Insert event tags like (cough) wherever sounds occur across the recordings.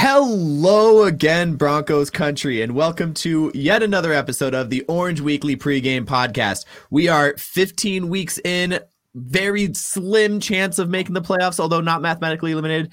Hello again, Broncos country, and welcome to yet another episode of the Orange Weekly pregame podcast. We are 15 weeks in, very slim chance of making the playoffs, although not mathematically eliminated.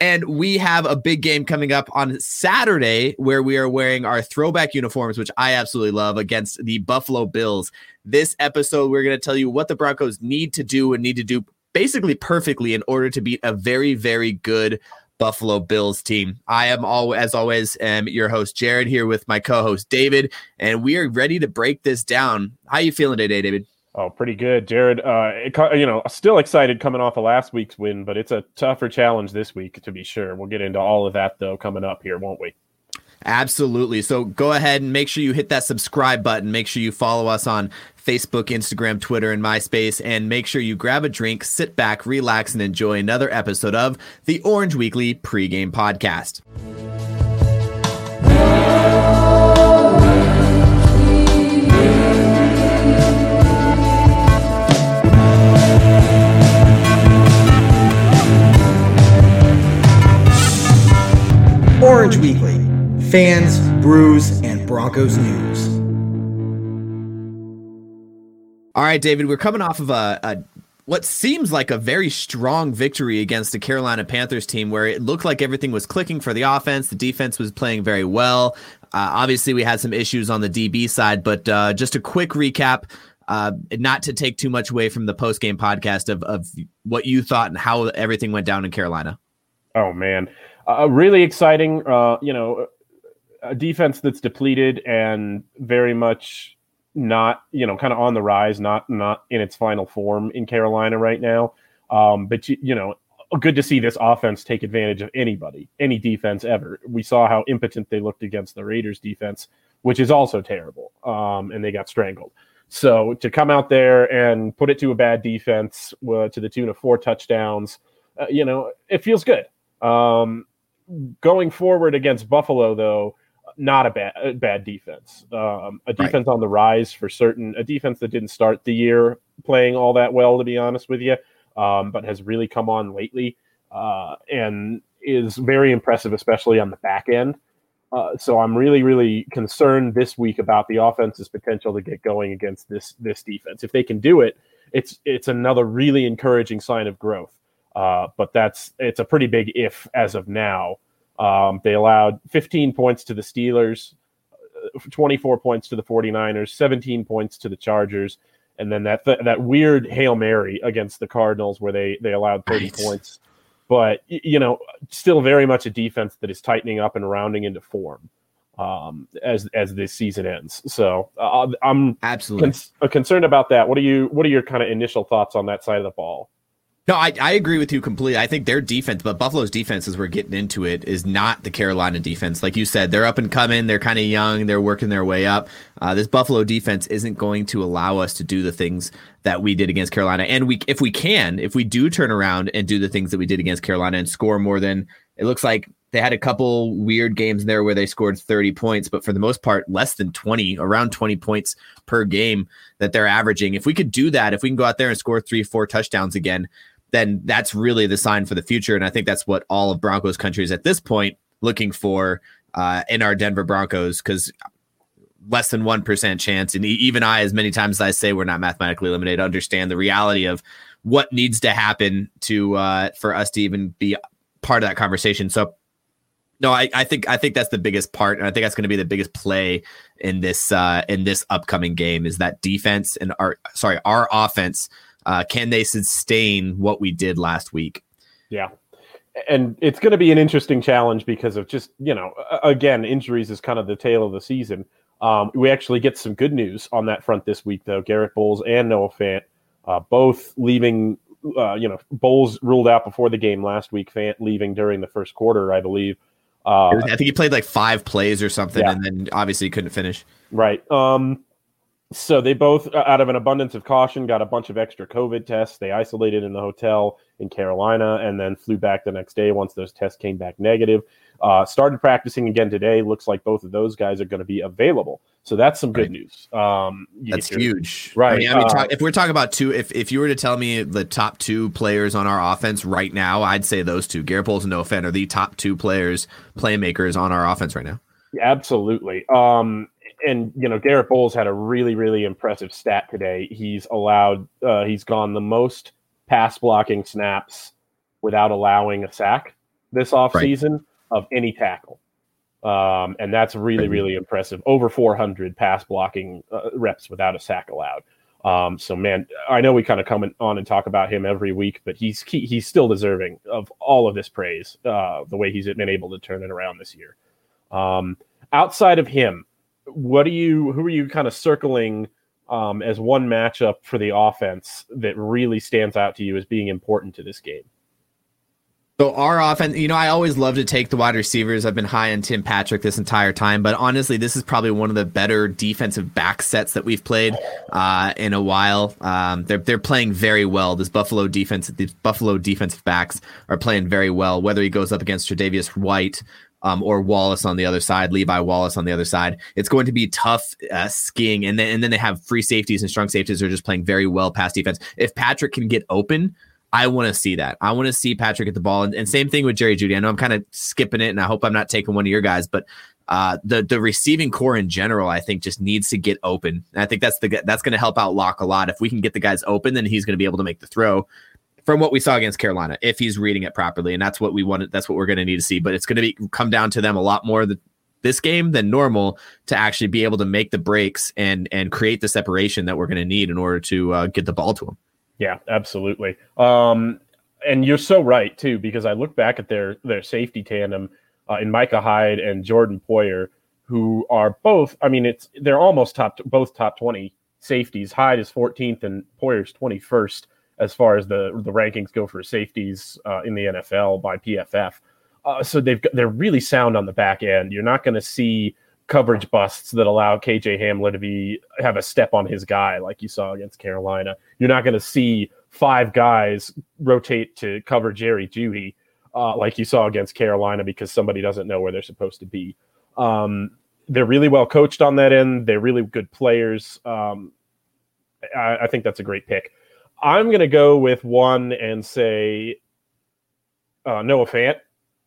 And we have a big game coming up on Saturday where we are wearing our throwback uniforms, which I absolutely love, against the Buffalo Bills. This episode, we're going to tell you what the Broncos need to do and need to do basically perfectly in order to beat a very, very good Buffalo Bills team. I am all as always am your host Jared here with my co-host David, and we are ready to break this down. How you feeling today, David? Oh, pretty good, Jared. Uh, it, you know, still excited coming off of last week's win, but it's a tougher challenge this week to be sure. We'll get into all of that though coming up here, won't we? Absolutely. So go ahead and make sure you hit that subscribe button. Make sure you follow us on Facebook, Instagram, Twitter, and MySpace. And make sure you grab a drink, sit back, relax, and enjoy another episode of the Orange Weekly pregame podcast. Orange Weekly fans, brews, and Broncos news. All right, David, we're coming off of a, a what seems like a very strong victory against the Carolina Panthers team where it looked like everything was clicking for the offense. The defense was playing very well. Uh, obviously, we had some issues on the DB side, but uh, just a quick recap, uh, not to take too much away from the post game podcast of, of what you thought and how everything went down in Carolina. Oh, man. Really exciting. Uh, you know, a defense that's depleted and very much not, you know, kind of on the rise, not not in its final form in Carolina right now. Um, but you, you know, good to see this offense take advantage of anybody, any defense ever. We saw how impotent they looked against the Raiders defense, which is also terrible, um, and they got strangled. So to come out there and put it to a bad defense uh, to the tune of four touchdowns, uh, you know, it feels good. Um, going forward against Buffalo, though, not a bad a bad defense. Um, a defense right. on the rise for certain. A defense that didn't start the year playing all that well, to be honest with you, um, but has really come on lately uh, and is very impressive, especially on the back end. Uh, so I'm really, really concerned this week about the offense's potential to get going against this this defense. If they can do it, it's it's another really encouraging sign of growth. Uh, but that's it's a pretty big if as of now. Um, they allowed 15 points to the Steelers, uh, 24 points to the 49ers, 17 points to the Chargers, and then that th- that weird Hail Mary against the Cardinals where they they allowed 30 right. points. But you know, still very much a defense that is tightening up and rounding into form um, as as this season ends. So uh, I'm absolutely con- concerned about that. What are you What are your kind of initial thoughts on that side of the ball? No, I, I agree with you completely. I think their defense, but Buffalo's defense, as we're getting into it, is not the Carolina defense. Like you said, they're up and coming. They're kind of young. They're working their way up. Uh, this Buffalo defense isn't going to allow us to do the things that we did against Carolina. And we, if we can, if we do turn around and do the things that we did against Carolina and score more than it looks like they had a couple weird games there where they scored 30 points, but for the most part, less than 20, around 20 points per game that they're averaging. If we could do that, if we can go out there and score three, four touchdowns again, then that's really the sign for the future. And I think that's what all of Broncos country is at this point looking for uh, in our Denver Broncos because less than 1% chance. And even I, as many times as I say we're not mathematically eliminated, understand the reality of what needs to happen to uh, for us to even be part of that conversation. So no, I, I think I think that's the biggest part, and I think that's going to be the biggest play in this uh, in this upcoming game is that defense and our sorry our offense uh, can they sustain what we did last week? Yeah. and it's going to be an interesting challenge because of just you know again injuries is kind of the tale of the season. Um, we actually get some good news on that front this week though. Garett Bolles and Noah Fant uh, both leaving. Uh, you know, Bolles ruled out before the game last week. Fant leaving during the first quarter, I believe. Uh, I think he played like five plays or something, yeah. and then obviously couldn't finish. Right. Um, so they both, uh, out of an abundance of caution, got a bunch of extra COVID tests. They isolated in the hotel in Carolina and then flew back the next day once those tests came back negative. Uh, started practicing again today. Looks like both of those guys are going to be available. So that's some good right. news. Um, that's your, huge, right? I mean, I mean uh, talk, if we're talking about two, if if you were to tell me the top two players on our offense right now, I'd say those two, Garett Bolles and Fant, are the top two players, playmakers on our offense right now. Absolutely. Um, and you know Garett Bolles had a really really impressive stat today. He's allowed uh, he's gone the most pass blocking snaps without allowing a sack this offseason right. of any tackle. Um, and that's really really impressive. Over 400 pass blocking uh, reps without a sack allowed. Um, so man, I know we kind of come on and talk about him every week, but he's he, he's still deserving of all of this praise. Uh, the way he's been able to turn it around this year. Um, outside of him, what do you who are you kind of circling um, as one matchup for the offense that really stands out to you as being important to this game? So our offense, you know, I always love to take the wide receivers. I've been high on Tim Patrick this entire time, but honestly, this is probably one of the better defensive back sets that we've played uh, in a while. Um, they're they're playing very well. This Buffalo defense, these Buffalo defensive backs are playing very well. Whether he goes up against Tre'Davious White um, or Wallace on the other side, Levi Wallace on the other side. It's going to be tough uh, skiing, and then and then they have free safeties and strong safeties who are just playing very well pass defense. If Patrick can get open, I want to see that. I want to see Patrick at the ball, and, and same thing with Jerry Jeudy. I know I'm kind of skipping it, and I hope I'm not taking one of your guys, but uh, the the receiving corps in general, I think, just needs to get open. And I think that's the that's going to help out Lock a lot. If we can get the guys open, then he's going to be able to make the throw from what we saw against Carolina, if he's reading it properly, and that's what we wanted. That's what we're going to need to see. But it's going to be come down to them a lot more the, this game than normal to actually be able to make the breaks and and create the separation that we're going to need in order to uh, get the ball to them. Yeah, absolutely. Um, and you're so right too, because I look back at their their safety tandem uh, in Micah Hyde and Jordan Poyer, who are both. I mean, it's they're almost top both top twenty safeties. Hyde is 14th and Poyer's 21st as far as the the rankings go for safeties uh, in the NFL by PFF. Uh, so they've they're really sound on the back end. You're not going to see coverage busts that allow KJ Hamler to be have a step on his guy like you saw against Carolina. You're not going to see five guys rotate to cover Jerry Jeudy uh, like you saw against Carolina because somebody doesn't know where they're supposed to be. Um, they're really well coached on that end. They're really good players. Um, I, I think that's a great pick. I'm going to go with one and say uh, Noah Fant,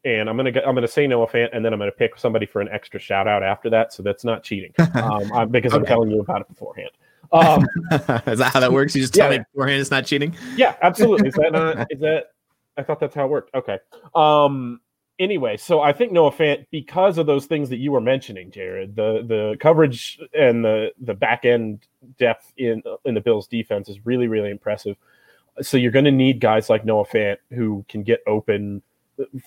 and I'm going to I'm going to say Noah Fant, and then I'm going to pick somebody for an extra shout out after that. So that's not cheating (laughs) um, I'm, because okay. I'm telling you about it beforehand. Um, (laughs) is that how that works? You just tell yeah. me beforehand it's not cheating? Yeah, absolutely. Is that not? (laughs) Is that? I thought that's how it worked. Okay. Um, anyway, so I think Noah Fant, because of those things that you were mentioning, Jared, the the coverage and the the back end depth in in the Bills defense is really really impressive. So you're going to need guys like Noah Fant who can get open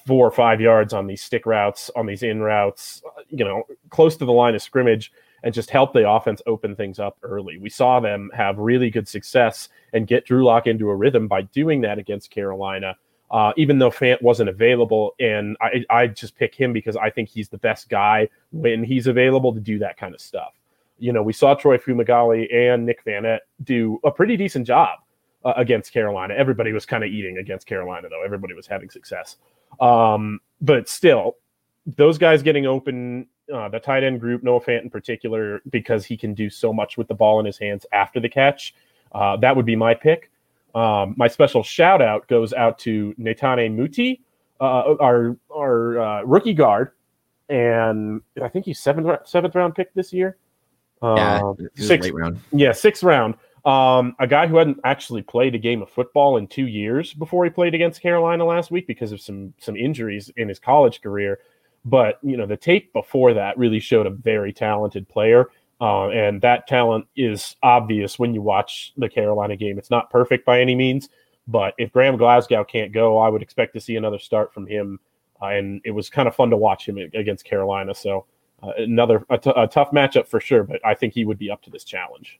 four or five yards on these stick routes, on these in routes, you know, close to the line of scrimmage, and just help the offense open things up early. We saw them have really good success and get Drew Lock into a rhythm by doing that against Carolina uh, even though Fant wasn't available. And I, I just pick him because I think he's the best guy when he's available to do that kind of stuff. You know, we saw Troy Fumagalli and Nick Vannett do a pretty decent job uh, against Carolina. Everybody was kind of eating against Carolina, though. Everybody was having success. Um, but still, those guys getting open, uh, the tight end group, Noah Fant in particular, because he can do so much with the ball in his hands after the catch. Uh, that would be my pick. Um, my special shout out goes out to Netane Muti, uh, our our uh, rookie guard, and I think he's seventh seventh round pick this year. Yeah, uh, sixth round. Yeah, sixth round. Um, a guy who hadn't actually played a game of football in two years before he played against Carolina last week because of some some injuries in his college career. But you know, the tape before that really showed a very talented player. Uh, and that talent is obvious when you watch the Carolina game. It's not perfect by any means, But if Graham Glasgow can't go, I would expect to see another start from him. Uh, and it was kind of fun to watch him against Carolina. So uh, another a, t- a tough matchup for sure, but I think he would be up to this challenge.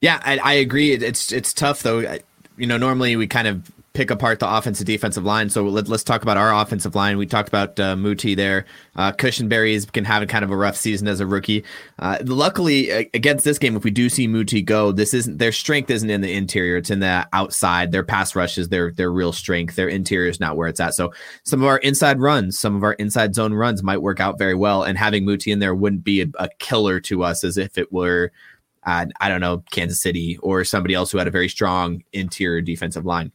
Yeah, I, I agree. It's it's tough though. You know, normally we kind of pick apart the offensive defensive line. So let, us talk about our offensive line. We talked about uh, Muti there. Uh, Cushenberry's been having kind of a rough season as a rookie. Uh, luckily, against this game, if we do see Muti go, this isn't their strength isn't in the interior; it's in the outside. Their pass rushes, their their real strength. Their interior is not where it's at. So some of our inside runs, some of our inside zone runs might work out very well. And having Muti in there wouldn't be a, a killer to us as if it were. Uh, I don't know, Kansas City or somebody else who had a very strong interior defensive line.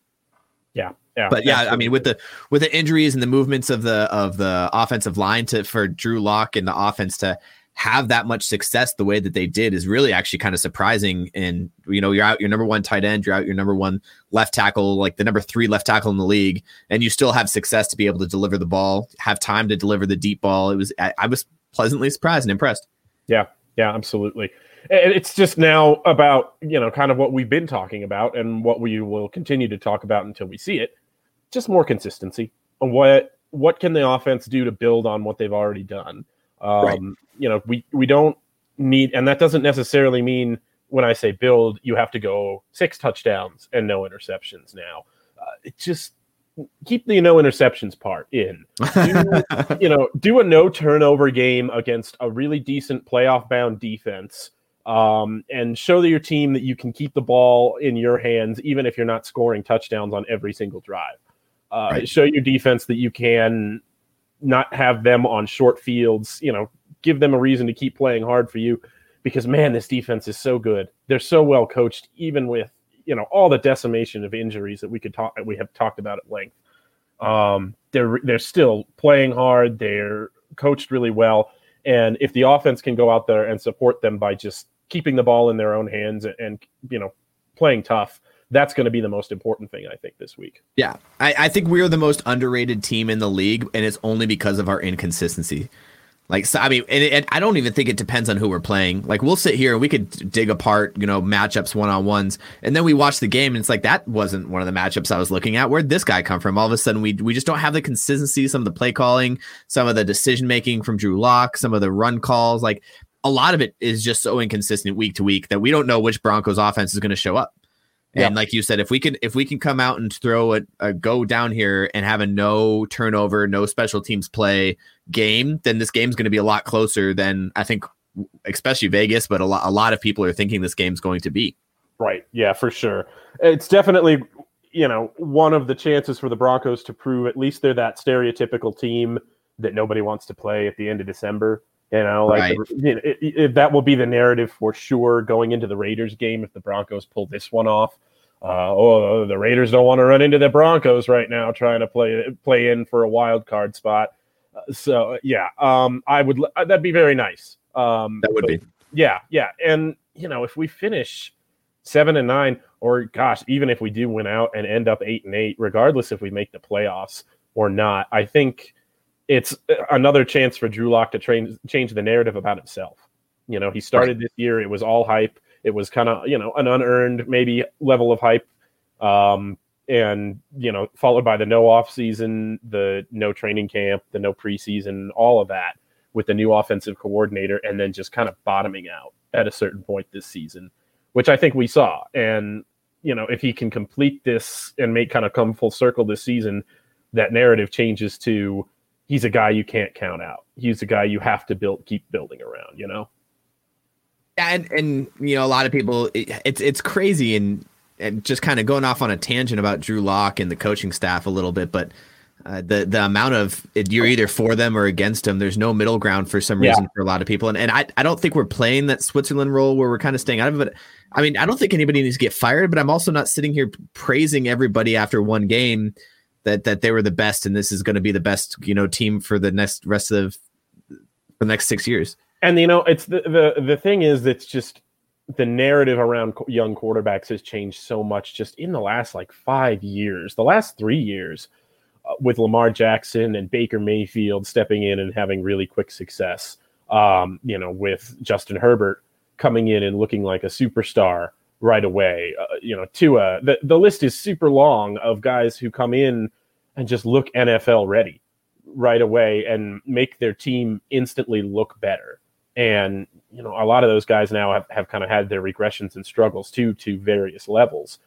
Yeah. Yeah, but yeah, absolutely. I mean, with the with the injuries and the movements of the of the offensive line to for Drew Lock and the offense to have that much success the way that they did is really actually kind of surprising. And you know, you're out your number one tight end, you're out your number one left tackle, like the number three left tackle in the league, and you still have success to be able to deliver the ball, have time to deliver the deep ball. It was I, I was pleasantly surprised and impressed. Yeah, yeah, absolutely it's just now about you know kind of what we've been talking about and what we will continue to talk about until we see it just more consistency what what can the offense do to build on what they've already done um, right. you know we we don't need and that doesn't necessarily mean when i say build you have to go six touchdowns and no interceptions now uh, it just keep the no interceptions part in. Do, (laughs) you know, do a no turnover game against a really decent playoff bound defense um, and show your team that you can keep the ball in your hands, even if you're not scoring touchdowns on every single drive. Uh, right. Show your defense that you can not have them on short fields. You know, give them a reason to keep playing hard for you, because man, this defense is so good. They're so well coached, even with you know all the decimation of injuries that we could talk we have talked about at length. Um, they're they're still playing hard. They're coached really well. And if the offense can go out there and support them by just keeping the ball in their own hands and, you know playing tough that's going to be the most important thing I think this week. Yeah, I, I, think we're the most underrated team in the league, and it's only because of our inconsistency. Like, so, I mean, and, and I don't even think it depends on who we're playing. Like, we'll sit here and we could dig apart, you know, matchups one on ones, and then we watch the game, and it's like that wasn't one of the matchups I was looking at. Where'd this guy come from? All of a sudden, we we just don't have the consistency. Some of the play calling, some of the decision making from Drew Lock, some of the run calls. Like, a lot of it is just so inconsistent week to week that we don't know which Broncos offense is going to show up. And like you said, if we can if we can come out and throw a, a, go down here and have a no turnover, no special teams play game, then this game's going to be a lot closer than I think, especially Vegas, but a lot a lot of people are thinking this game's going to be. Right. Yeah, for sure. It's definitely you know one of the chances for the Broncos to prove at least they're that stereotypical team that nobody wants to play at the end of December. You know, like right. you know, it, it, that will be the narrative for sure going into the Raiders game if the Broncos pull this one off. Uh, oh, the Raiders don't want to run into the Broncos right now, trying to play play in for a wild card spot. Uh, so yeah, um, I would uh, that'd be very nice. Um, that would but, be yeah, yeah, and you know if we finish seven and nine, or gosh, even if we do win out and end up eight and eight, regardless if we make the playoffs or not, I think it's another chance for Drew Lock to train, change the narrative about himself. You know, he started this year, it was all hype. It was kind of, you know, an unearned maybe level of hype. Um, and, you know, followed by the no off season, the no training camp, the no preseason, all of that with the new offensive coordinator, and then just kind of bottoming out at a certain point this season, which I think we saw. And, you know, if he can complete this and make kind of come full circle this season, that narrative changes to he's a guy you can't count out. He's a guy you have to build, keep building around. You know. And and you know a lot of people, it, it's it's crazy and and just kind of going off on a tangent about Drew Lock and the coaching staff a little bit, but. Uh, the the amount of you're either for them or against them. There's no middle ground for some reason yeah. for a lot of people, and and I, I don't think we're playing that Switzerland role where we're kind of staying out of it. But I mean, I don't think anybody needs to get fired, but I'm also not sitting here praising everybody after one game that that they were the best and this is going to be the best you know team for the next rest of the next six years. And you know, it's the the the thing is, it's just the narrative around young quarterbacks has changed so much just in the last like five years, the last three years, uh, with Lamar Jackson and Baker Mayfield stepping in and having really quick success. Um, you know, with Justin Herbert coming in and looking like a superstar right away. Uh, you know, Tua. The the list is super long of guys who come in and just look NFL ready right away and make their team instantly look better. And you know, a lot of those guys now have, have kind of had their regressions and struggles too to various levels.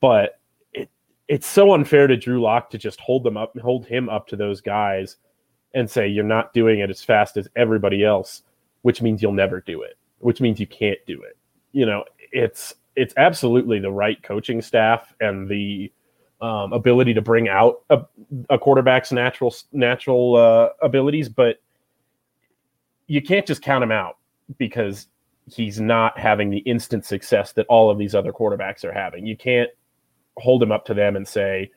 But it it's so unfair to Drew Lock to just hold them up, hold him up to those guys and say you're not doing it as fast as everybody else, which means you'll never do it, which means you can't do it. You know, it's it's absolutely the right coaching staff and the um, ability to bring out a, a quarterback's natural natural uh, abilities, but you can't just count him out because he's not having the instant success that all of these other quarterbacks are having. You can't hold him up to them and say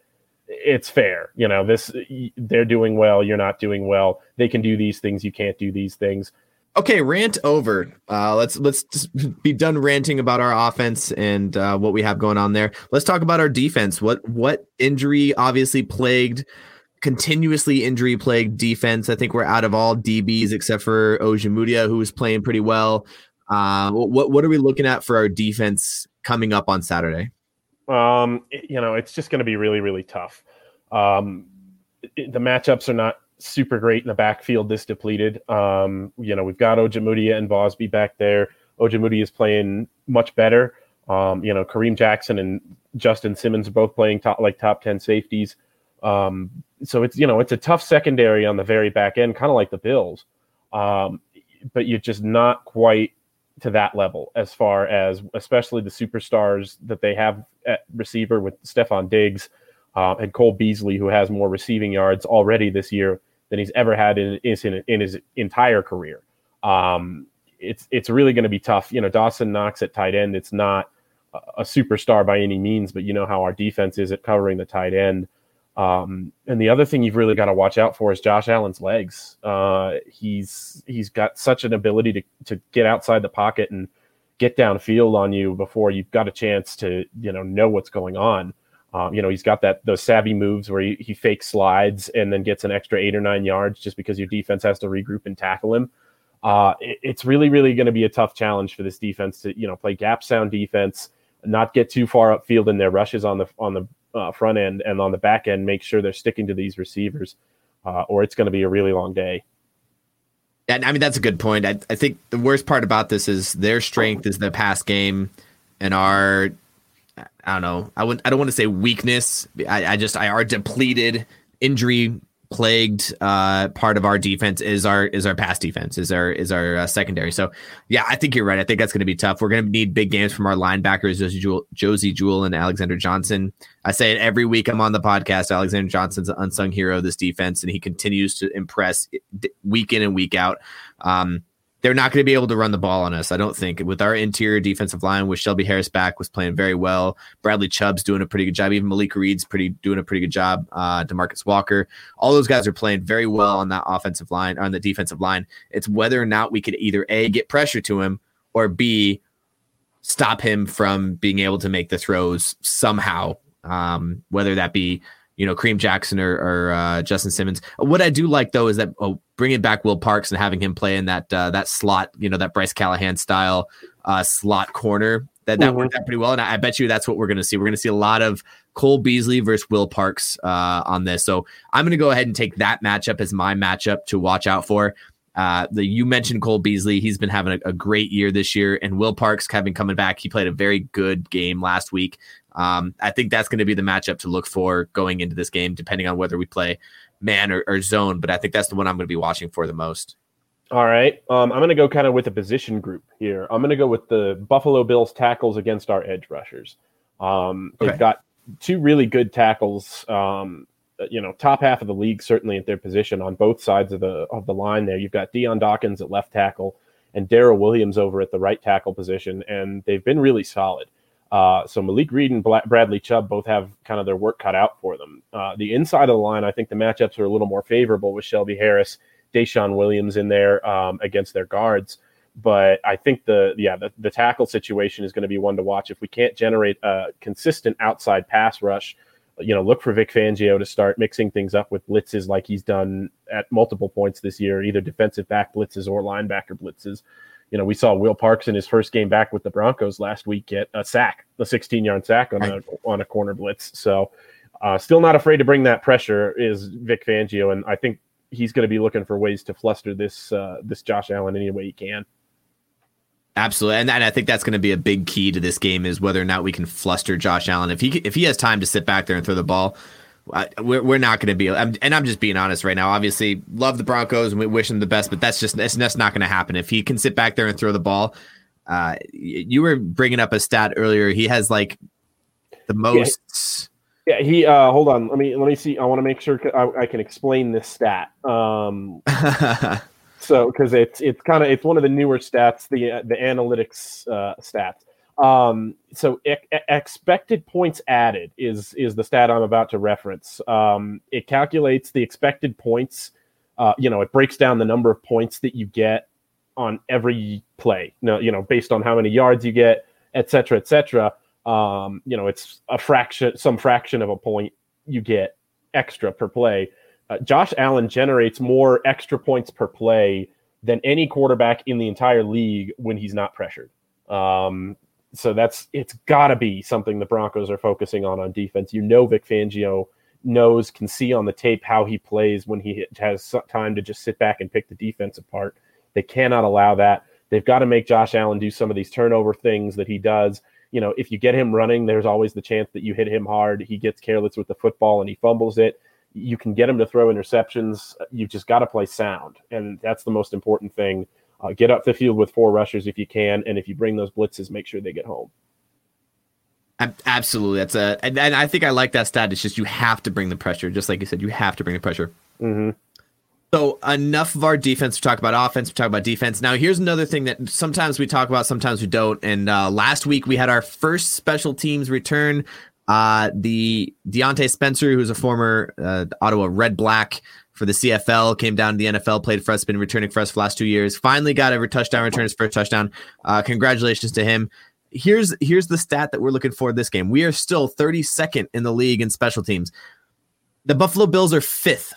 it's fair. You know, this they're doing well, you're not doing well. They can do these things, you can't do these things. Okay, rant over. Uh, let's let's be done ranting about our offense and uh, what we have going on there. Let's talk about our defense. What what injury obviously plagued, continuously injury plagued defense. I think we're out of all DBs except for Ojemudia, who was playing pretty well. Uh, what what are we looking at for our defense coming up on Saturday? Um, you know, it's just going to be really really tough. Um, the matchups are not super great in the backfield this depleted. Um, you know, we've got Ojemudia and Bassey back there. Ojemudia is playing much better. Um, you know, Kareem Jackson and Justin Simmons are both playing top like top 10 safeties. Um, so it's, you know, it's a tough secondary on the very back end, kind of like the Bills. Um, but you're just not quite to that level as far as especially the superstars that they have at receiver with Stefon Diggs uh, and Cole Beasley, who has more receiving yards already this year than he's ever had in, in, in his entire career. Um, it's it's really going to be tough. You know, Dawson Knox at tight end. It's not a superstar by any means, but you know how our defense is at covering the tight end. Um, and the other thing you've really got to watch out for is Josh Allen's legs. Uh, he's he's got such an ability to to get outside the pocket and get downfield on you before you've got a chance to you know know what's going on. Um, you know, he's got that those savvy moves where he, he fakes slides and then gets an extra eight or nine yards just because your defense has to regroup and tackle him. Uh, it, it's really, really going to be a tough challenge for this defense to you know play gap sound defense, not get too far upfield in their rushes on the on the uh, front end and on the back end. Make sure they're sticking to these receivers, uh, or it's going to be a really long day. And I mean that's a good point. I, I think the worst part about this is their strength is the pass game, and our I don't know. I would I don't want to say weakness. I, I just I are depleted, injury plagued uh, part of our defense is our is our pass defense is our is our uh, secondary. So yeah, I think you're right. I think that's going to be tough. We're going to need big games from our linebackers, Josey Jewell, Josey Jewell and Alexander Johnson. I say it every week I'm on the podcast. Alexander Johnson's an unsung hero of this defense, and he continues to impress week in and week out. Um, they're not going to be able to run the ball on us. I don't think with our interior defensive line with Shelby Harris back was playing very well. Bradley Chubb's doing a pretty good job. Even Malik Reed's pretty doing a pretty good job. Uh, Demarcus Walker, all those guys are playing very well on that offensive line on the defensive line. It's whether or not we could either a get pressure to him or b stop him from being able to make the throws somehow. Um, whether that be you know, Kareem Jackson or, or uh, Justin Simmons. What I do like though is that oh, bringing back Will Parks and having him play in that uh, that slot, you know, that Bryce Callahan style uh, slot corner. That that mm-hmm. worked out pretty well, and I, I bet you that's what we're going to see. We're going to see a lot of Cole Beasley versus Will Parks uh, on this. So I'm going to go ahead and take that matchup as my matchup to watch out for. Uh, the you mentioned Cole Beasley. He's been having a, a, great year this year, and Will Parks having coming back. He played a very good game last week. Um, I think that's going to be the matchup to look for going into this game, depending on whether we play man or, or zone. But I think that's the one I'm going to be watching for the most. All right. Um, I'm going to go kind of with a position group here. I'm going to go with the Buffalo Bills tackles against our edge rushers. Um, okay. They've got two really good tackles. Um, you know, top half of the league certainly at their position on both sides of the of the line. There, you've got Dion Dawkins at left tackle and Daryl Williams over at the right tackle position, and they've been really solid. Uh, so Malik Reed and Bradley Chubb both have kind of their work cut out for them. Uh, the inside of the line, I think the matchups are a little more favorable with Shelby Harris, DeShawn Williams in there um, against their guards. But I think the yeah the, the tackle situation is going to be one to watch. If we can't generate a consistent outside pass rush, you know, look for Vic Fangio to start mixing things up with blitzes like he's done at multiple points this year, either defensive back blitzes or linebacker blitzes you know, we saw Will Parks in his first game back with the Broncos last week get a sack, a 16 yard sack on a on a corner blitz. So, uh, still not afraid to bring that pressure is Vic Fangio, and I think he's going to be looking for ways to fluster this uh, this Josh Allen any way he can. Absolutely, and, and I think that's going to be a big key to this game is whether or not we can fluster Josh Allen. If he if he has time to sit back there and throw the ball, I, we're, we're not going to be. I'm, and I'm just being honest right now. Obviously, love the Broncos and we wish them the best, but that's just that's, that's not going to happen. If he can sit back there and throw the ball, uh, you were bringing up a stat earlier. He has like the most. Yeah, he. Uh, hold on. Let me let me see. I want to make sure I, I, can explain this stat. Um, (laughs) so because it's it's kind of it's one of the newer stats, the uh, the analytics uh, stats. Um, so expected points added is is the stat I'm about to reference. Um, it calculates the expected points. Uh, you know, it breaks down the number of points that you get on every play. No, you know, based on how many yards you get, et cetera, et cetera. Um, you know, it's a fraction, some fraction of a point you get extra per play uh, Josh Allen generates more extra points per play than any quarterback in the entire league when he's not pressured. Um, so that's it's got to be something the Broncos are focusing on on defense. You know, Vic Fangio knows, can see on the tape how he plays when he has time to just sit back and pick the defense apart. They cannot allow that. They've got to make Josh Allen do some of these turnover things that he does. You know, if you get him running, there's always the chance that you hit him hard. He gets careless with the football and he fumbles it you can get him to throw interceptions. You've just got to play sound, and that's the most important thing. Uh, get up the field with four rushers if you can, and if you bring those blitzes, make sure they get home. Absolutely, that's a, and, and I think I like that stat. It's just you have to bring the pressure, just like you said, you have to bring the pressure. Mm-hmm. So enough of our defense. We talk about offense. We talk about defense. Now here's another thing that sometimes we talk about, sometimes we don't. And uh, last week we had our first special teams return uh, the Diontae Spencer, who's a former uh, Ottawa Redblack for the CFL, came down to the NFL, played for us, been returning for us for last two years. Finally got a touchdown, return his first touchdown. Uh, congratulations to him. Here's here's the stat that we're looking for this game. We are still 32nd in the league in special teams. The Buffalo Bills are fifth.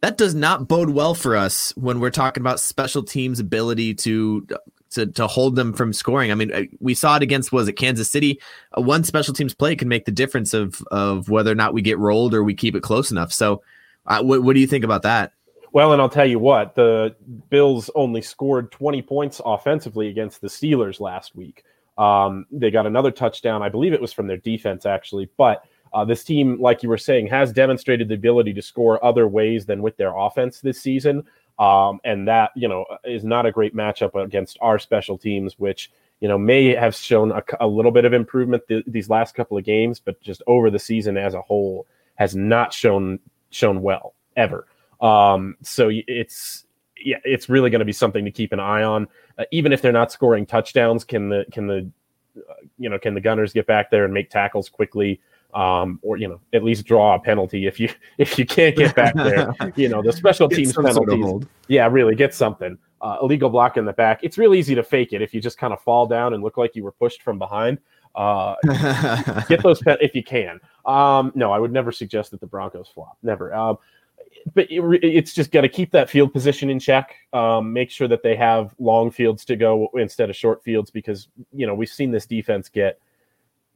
That does not bode well for us when we're talking about special teams' ability to to to hold them from scoring. I mean, uh, we saw it against was it Kansas City? A one special teams play can make the difference of of whether or not we get rolled or we keep it close enough. So, uh, what what do you think about that? Well, and I'll tell you what, the Bills only scored 20 points offensively against the Steelers last week. Um, they got another touchdown, I believe it was from their defense actually, but uh, this team, like you were saying, has demonstrated the ability to score other ways than with their offense this season. Um, and that, you know, is not a great matchup against our special teams, which, you know, may have shown a, a little bit of improvement th- these last couple of games, but just over the season as a whole has not shown shown well ever. Um, so it's yeah, it's really going to be something to keep an eye on. Uh, even if they're not scoring touchdowns, can the can the uh, you know can the Gunners get back there and make tackles quickly? um, or you know at least draw a penalty if you (laughs) if you can't get back there. (laughs) you know the special teams penalties. Sort of yeah, really get something. Uh, illegal block in the back. It's real easy to fake it if you just kind of fall down and look like you were pushed from behind. Uh, (laughs) get those pen- if you can. Um, no, I would never suggest that the Broncos flop. Never. Um, but it, it's just got to keep that field position in check. Um, make sure that they have long fields to go instead of short fields because you know we've seen this defense get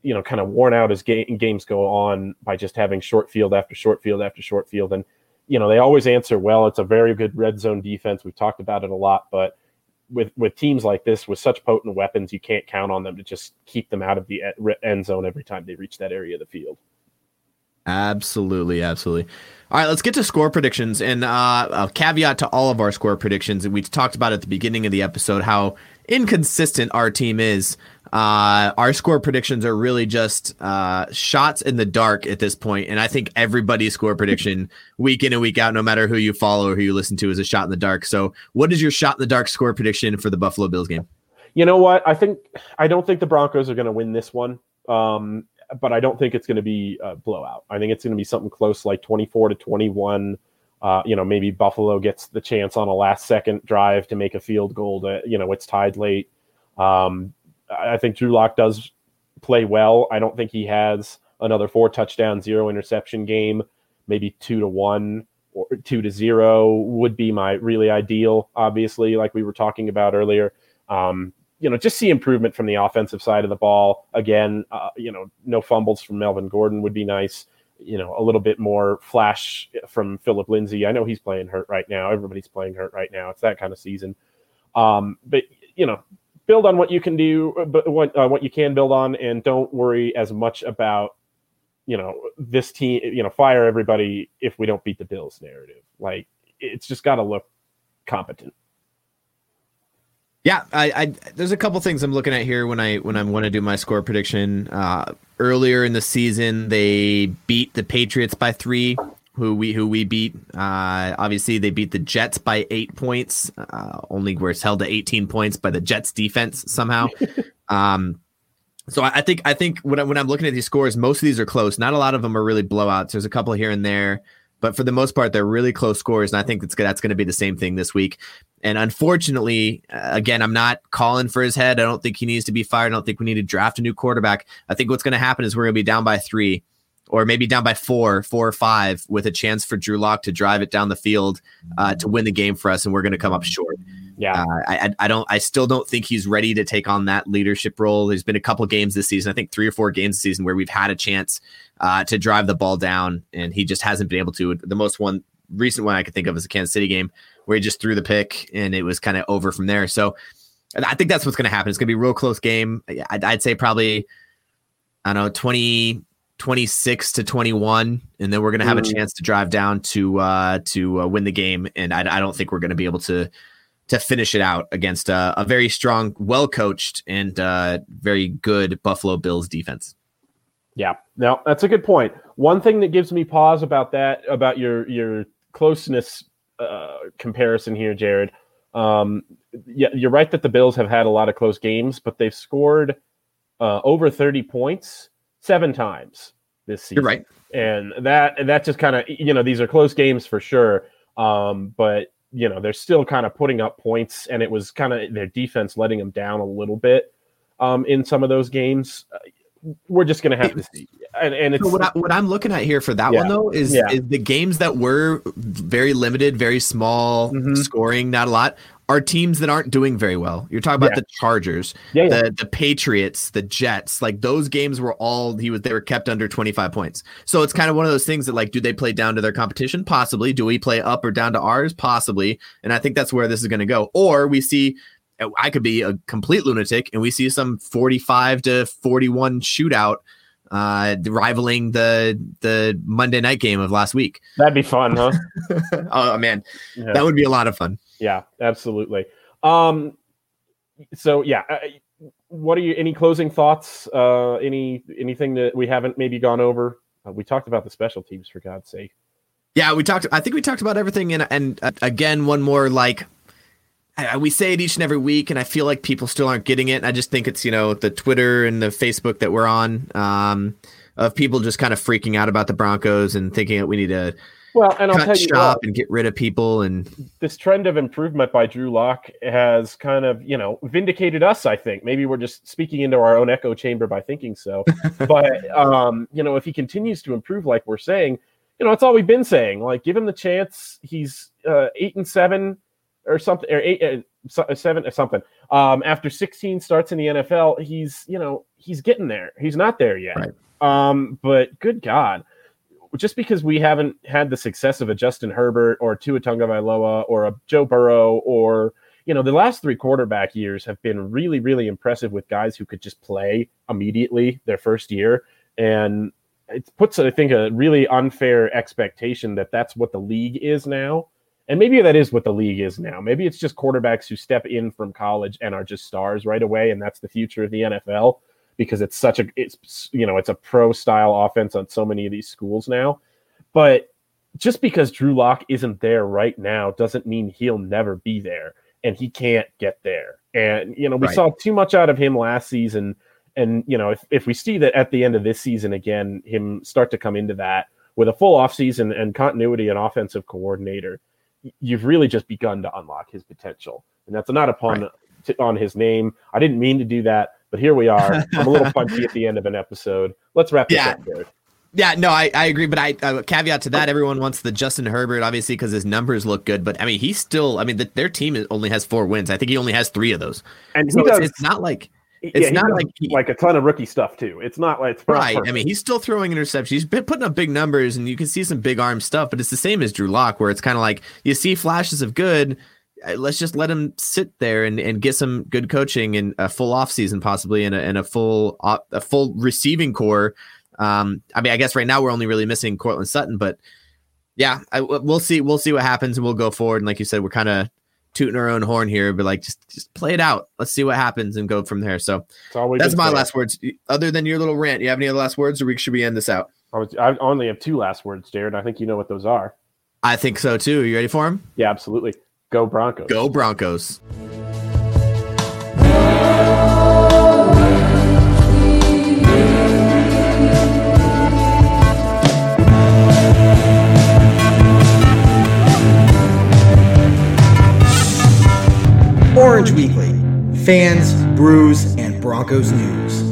you know kind of worn out as ga- games go on by just having short field after short field after short field and you know they always answer well it's a very good red zone defense we've talked about it a lot but with with teams like this with such potent weapons you can't count on them to just keep them out of the end zone every time they reach that area of the field. Absolutely absolutely. All right let's get to score predictions. And uh, a caveat to all of our score predictions And we talked about at the beginning of the episode how inconsistent our team is uh, our score predictions are really just uh, shots in the dark at this point, and I think everybody's score prediction (laughs) week in and week out, no matter who you follow or who you listen to, is a shot in the dark. So, what is your shot in the dark score prediction for the Buffalo Bills game? You know what? I think I don't think the Broncos are going to win this one, um, but I don't think it's going to be a blowout. I think it's going to be something close, like twenty-four to twenty-one. Uh, you know, maybe Buffalo gets the chance on a last-second drive to make a field goal. To you know, it's tied late. Um, I think Drew Lock does play well. I don't think he has another four touchdown, zero interception game. Maybe two to one or two to zero would be my really ideal, obviously, like we were talking about earlier. Um, you know, just see improvement from the offensive side of the ball. Again, uh, you know, no fumbles from Melvin Gordon would be nice. You know, a little bit more flash from Philip Lindsay. I know he's playing hurt right now. Everybody's playing hurt right now. It's that kind of season. Um, but you know, build on what you can do, but what uh, what you can build on, and don't worry as much about you know this team. You know, fire everybody if we don't beat the Bills narrative. Like it's just got to look competent. Yeah, I, I, there's a couple things I'm looking at here when I when I want to do my score prediction. Uh, earlier in the season, they beat the Patriots by three, who we who we beat. Uh, obviously, they beat the Jets by eight points. Uh, only where it's held to 18 points by the Jets defense somehow. (laughs) um, so I, I think I think when, I, when I'm looking at these scores, most of these are close. Not a lot of them are really blowouts. There's a couple here and there but for the most part, they're really close scores, and I think that's that's going to be the same thing this week. And unfortunately, uh, again, I'm not calling for his head. I don't think he needs to be fired. I don't think we need to draft a new quarterback. I think what's going to happen is we're going to be down by three, or maybe down by four, four or five, with a chance for Drew Lock to drive it down the field uh, to win the game for us, and we're going to come up short. Yeah, uh, I, I don't. I still don't think he's ready to take on that leadership role. There's been a couple games this season. I think three or four games this season where we've had a chance uh, to drive the ball down, and he just hasn't been able to. The most one recent one I could think of is the Kansas City game where he just threw the pick and it was kind of over from there. So I think that's what's going to happen. It's going to be a real close game. I'd, I'd, say probably, I don't know, 20, 26 to 21. And then we're going to have mm. a chance to drive down to, uh, to uh, win the game. And I, I don't think we're going to be able to, to finish it out against a, a very strong, well coached, and uh, very good Buffalo Bills defense. Yeah, no, that's a good point. One thing that gives me pause about that, about your your closeness uh, comparison here, Jared. Um, yeah, you're right that the Bills have had a lot of close games, but they've scored uh, over 30 points seven times this season. You're right, and that and that just kind of you know these are close games for sure. Um, but you know they're still kind of putting up points, and it was kind of their defense letting them down a little bit um, in some of those games we're just going to have to see. And, and it's, so what, I, am looking at here for that yeah, one though is, yeah. is the games that were very limited, very small mm-hmm. scoring, not a lot, are teams that aren't doing very well. You're talking about yeah. the Chargers, the the Patriots, the Jets. Like those games were all he was. They were kept under 25 points. So it's kind of one of those things that like, do they play down to their competition? Possibly. Do we play up or down to ours? Possibly. And I think that's where this is going to go. Or we see I could be a complete lunatic, and we see some 45 to 41 shootout, uh, rivaling the the Monday night game of last week. That'd be fun, huh? (laughs) oh man, yeah. that would be a lot of fun. Yeah, absolutely. Um, so yeah, uh, what are you? Any closing thoughts? Uh, any anything that we haven't maybe gone over? Uh, we talked about the special teams for God's sake. Yeah, we talked. I think we talked about everything, and and uh, again, one more like we say it each and every week, and I feel like people still aren't getting it. I just think it's you know the Twitter and the Facebook that we're on um, of people just kind of freaking out about the Broncos and thinking that we need to well, and I'll tell you shop what, and get rid of people. And this trend of improvement by Drew Lock has kind of you know vindicated us. I think maybe we're just speaking into our own echo chamber by thinking so. (laughs) but um, you know, if he continues to improve like we're saying, you know, that's all we've been saying. Like, give him the chance. He's uh, eight and seven or something, or eight, uh, uh, seven, or something. Um, after 16 starts in the NFL, he's you know he's getting there. He's not there yet. Right. Um, but good God, just because we haven't had the success of a Justin Herbert or Tua Tagovailoa or a Joe Burrow or you know the last three quarterback years have been really really impressive with guys who could just play immediately their first year. And it puts i think a really unfair expectation that that's what the league is now. And maybe that is what the league is now. Maybe it's just quarterbacks who step in from college and are just stars right away, and that's the future of the NFL because it's such a it's you know it's a pro style offense on so many of these schools now. But just because Drew Lock isn't there right now doesn't mean he'll never be there, and he can't get there. And you know we right. saw too much out of him last season, and you know if if we see that at the end of this season again, him start to come into that with a full offseason and continuity and offensive coordinator you've really just begun to unlock his potential. And that's not upon right. on his name. I didn't mean to do that, but here we are. (laughs) I'm a little punchy at the end of an episode. Let's wrap this yeah. up, Jared. Yeah, no, I, I agree, but I uh, caveat to that, everyone wants the Justin Herbert, obviously, because his numbers look good. But I mean, he's still, I mean, the, their team only has four wins. I think he only has three of those, and so he does, it's, it's not like it's yeah, not like he, like a ton of rookie stuff too. It's not like it's right. I mean, he's still throwing interceptions. He's been putting up big numbers, and you can see some big arm stuff. But it's the same as Drew Lock, where it's kind of like you see flashes of good. Uh, Let's just let him sit there and, and get some good coaching and a full off season possibly, and a, and a full op- a full receiving corps. Um, I mean, I guess right now we're only really missing Courtland Sutton, but yeah, I, we'll see. We'll see what happens, and we'll go forward. And like you said, we're kind of tooting our own horn here, but like just just play it out. Let's see what happens and go from there. So That's all we've that's been my last words. Other than your little rant, you have any other last words, or we should we end this out? I, was, I only have two last words, Jared. I think you know what those are. I think so too. Are You ready for him? Yeah, absolutely. Go Broncos. Go Broncos. Orange Weekly. Fans, brews, and Broncos news.